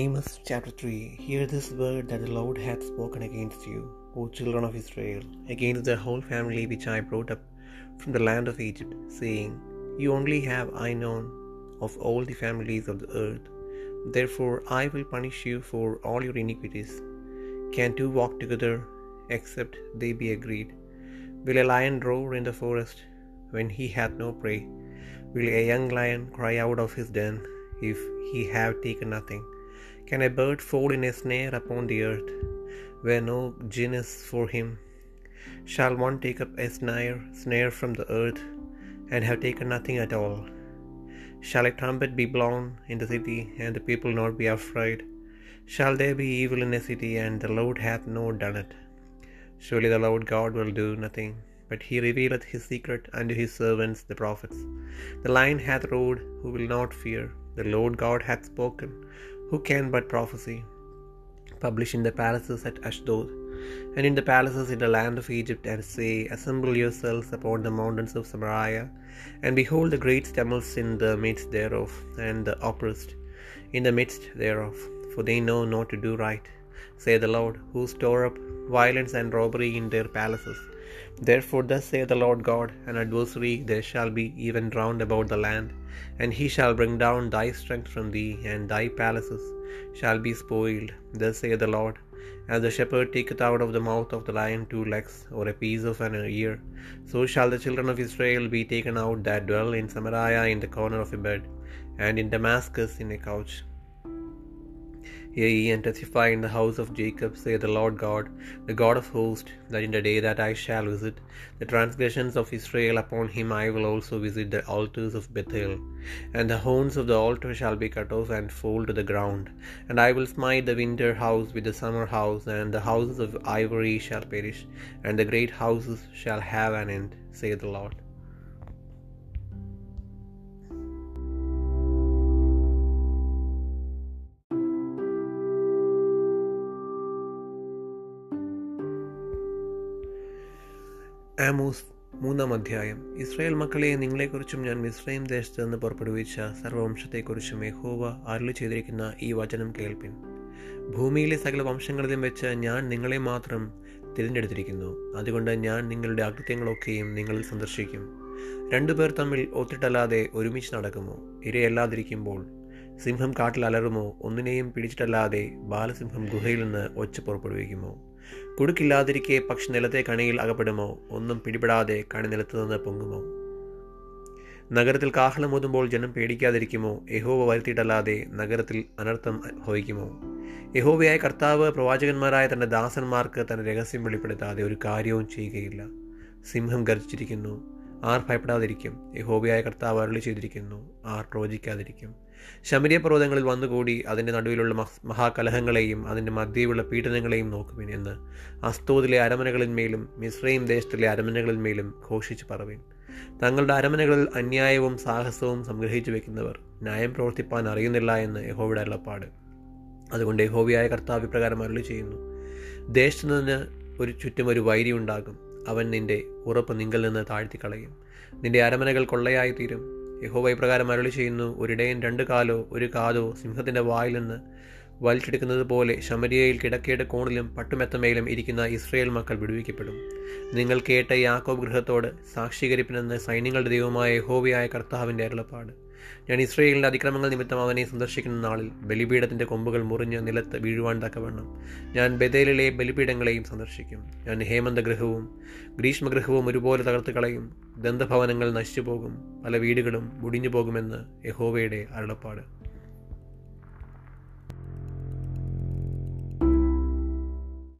Amos chapter 3 Hear this word that the Lord hath spoken against you, O children of Israel, against the whole family which I brought up from the land of Egypt, saying, You only have I known of all the families of the earth. Therefore I will punish you for all your iniquities. Can two walk together except they be agreed? Will a lion roar in the forest when he hath no prey? Will a young lion cry out of his den if he have taken nothing? Can a bird fall in a snare upon the earth, where no gin is for him? Shall one take up a snare, snare from the earth, and have taken nothing at all? Shall a trumpet be blown in the city, and the people not be afraid? Shall there be evil in a city, and the Lord hath not done it? Surely the Lord God will do nothing, but he revealeth his secret unto his servants the prophets. The lion hath roared, who will not fear? The Lord God hath spoken, who can but prophesy? Publish in the palaces at Ashdod, and in the palaces in the land of Egypt, and say, Assemble yourselves upon the mountains of Samaria, and behold the great tumults in the midst thereof, and the oppressed in the midst thereof, for they know not to do right, say the Lord, who store up violence and robbery in their palaces. Therefore, thus saith the Lord God, an adversary there shall be even round about the land, and he shall bring down thy strength from thee, and thy palaces shall be spoiled. Thus saith the Lord, as the shepherd taketh out of the mouth of the lion two legs, or a piece of an ear, so shall the children of Israel be taken out that dwell in Samaria in the corner of a bed, and in Damascus in a couch. Hear ye and testify in the house of Jacob, saith the Lord God, the God of hosts, that in the day that I shall visit the transgressions of Israel upon him I will also visit the altars of Bethel, and the horns of the altar shall be cut off and fall to the ground, and I will smite the winter house with the summer house, and the houses of ivory shall perish, and the great houses shall have an end, saith the Lord. Amos മൂന്നാം അധ്യായം. Israel മക്കളെ നിങ്ങളെക്കുറിച്ചും ഞാൻ മിസ്രൈം ദേശത്ത് നിന്ന് പുറപ്പെടുവിച്ച സർവവംശത്തെക്കുറിച്ചും യഹോവ അരുളി ചെയ്തിരിക്കുന്ന ഈ വചനം കേൾപ്പിൻ. ഭൂമിയിലെ സകല വംശങ്ങളിലും വെച്ച് ഞാൻ നിങ്ങളെ മാത്രം തിരഞ്ഞെടുത്തിരിക്കുന്നു. അതുകൊണ്ട് ഞാൻ നിങ്ങളുടെ അകൃത്യങ്ങളൊക്കെയും നിങ്ങളിൽ സന്ദർശിക്കും. രണ്ടുപേർ തമ്മിൽ ഒത്തിട്ടല്ലാതെ ഒരുമിച്ച് നടക്കുമോ? ഇരയല്ലാതിരിക്കുമ്പോൾ സിംഹം കാട്ടിൽ അലറുമോ? ഒന്നിനെയും പിടിച്ചിട്ടല്ലാതെ ബാലസിംഹം ഗുഹയിൽ നിന്ന് ഒച്ച പുറപ്പെടുവിക്കുമോ? കുടുക്കില്ലാതിരിക്കെ പക്ഷി നിലത്തെ കണിയിൽ അകപ്പെടുമോ? ഒന്നും പിടിപെടാതെ കണി നിലത്ത് നിന്ന് പൊങ്ങുമോ? നഗരത്തിൽ കാഹളം ഊതുമ്പോൾ ജനം പേടിക്കാതിരിക്കുമോ? യഹോവ വരുത്തിയിട്ടല്ലാതെ നഗരത്തിൽ അനർത്ഥം ഭവിക്കുമോ? യഹോവയായ കർത്താവ് പ്രവാചകന്മാരായ തന്റെ ദാസന്മാർക്ക് തന്റെ രഹസ്യം വെളിപ്പെടുത്താതെ ഒരു കാര്യവും ചെയ്യുകയില്ല. സിംഹം ഗർജിച്ചിരിക്കുന്നു ആർ ഭയപ്പെടാതിരിക്കും. യഹോവയായ കർത്താവ് അരുളി ചെയ്തിരിക്കുന്നു ആർ പ്രവചിക്കാതിരിക്കും ശമരിയ പർവതങ്ങളിൽ വന്നുകൂടി അതിന്റെ നടുവിലുള്ള മഹാകലഹങ്ങളെയും അതിന്റെ മധ്യയുള്ള പീഡനങ്ങളെയും നോക്കുവിൻ എന്ന് അസ്തോദിലെ അരമനകളിന്മേലും മിശ്രയും ദേശത്തിലെ അരമനകളിന്മേലും ഘോഷിച്ച് പറവിൻ. തങ്ങളുടെ അരമനകളിൽ അന്യായവും സാഹസവും സംഗ്രഹിച്ചു വെക്കുന്നവർ ന്യായം പ്രവർത്തിപ്പാൻ അറിയുന്നില്ല എന്ന് യഹോവയുടെ അരുളപ്പാട്. അതുകൊണ്ട് യഹോവിയായ കർത്താവ് ഇപ്രകാരം അരുളി ചെയ്യുന്നു ദേശത്തു നിന്ന് ഒരു ചുറ്റും ഒരു വൈരി ഉണ്ടാകും. അവൻ നിന്റെ ഉറപ്പ് നിങ്കിൽ നിന്ന് താഴ്ത്തിക്കളയും. നിന്റെ അരമനകൾ കൊള്ളയായി തീരും യഹോവ ഇപ്രകാരം അരുളി ചെയ്യുന്നു ഒരിടയൻ രണ്ട് കാലോ ഒരു കാതോ സിംഹത്തിന്റെ വായിൽ നിന്ന് വലിച്ചെടുക്കുന്നത് പോലെ ശമരിയയിൽ കിടക്കയുടെ കോണിലും പട്ടുമെത്തമയിലും ഇരിക്കുന്ന ഇസ്രയേൽ മക്കൾ വിടുവിക്കപ്പെടും. നിങ്ങൾ കേട്ട യാക്കോബ് ഗൃഹത്തോട് സാക്ഷീകരിപ്പിനെന്ന് സൈന്യങ്ങളുടെ ദൈവമായ യഹോവയായ കർത്താവിന്റെ അരുളപ്പാട്. ഞാൻ ഇസ്രയേലിന്റെ അതിക്രമങ്ങൾ നിമിത്തം അവനെ സന്ദർശിക്കുന്ന നാളിൽ ബലിപീഠത്തിന്റെ കൊമ്പുകൾ മുറിഞ്ഞ് നിലത്ത് വീഴുവാൻ തക്കവണ്ണം ഞാൻ ബദേലിലെ ബലിപീഠങ്ങളെയും സന്ദർശിക്കും. ഞാൻ ഹേമന്തഗൃഹവും ഗ്രീഷ്മഗൃഹവും ഒരുപോലെ തകർത്ത് കളയും. ദന്തഭവനങ്ങൾ നശിച്ചു പോകും പല വീടുകളും മുടിഞ്ഞു പോകുമെന്ന് യഹോവയുടെ അരുളപ്പാട്.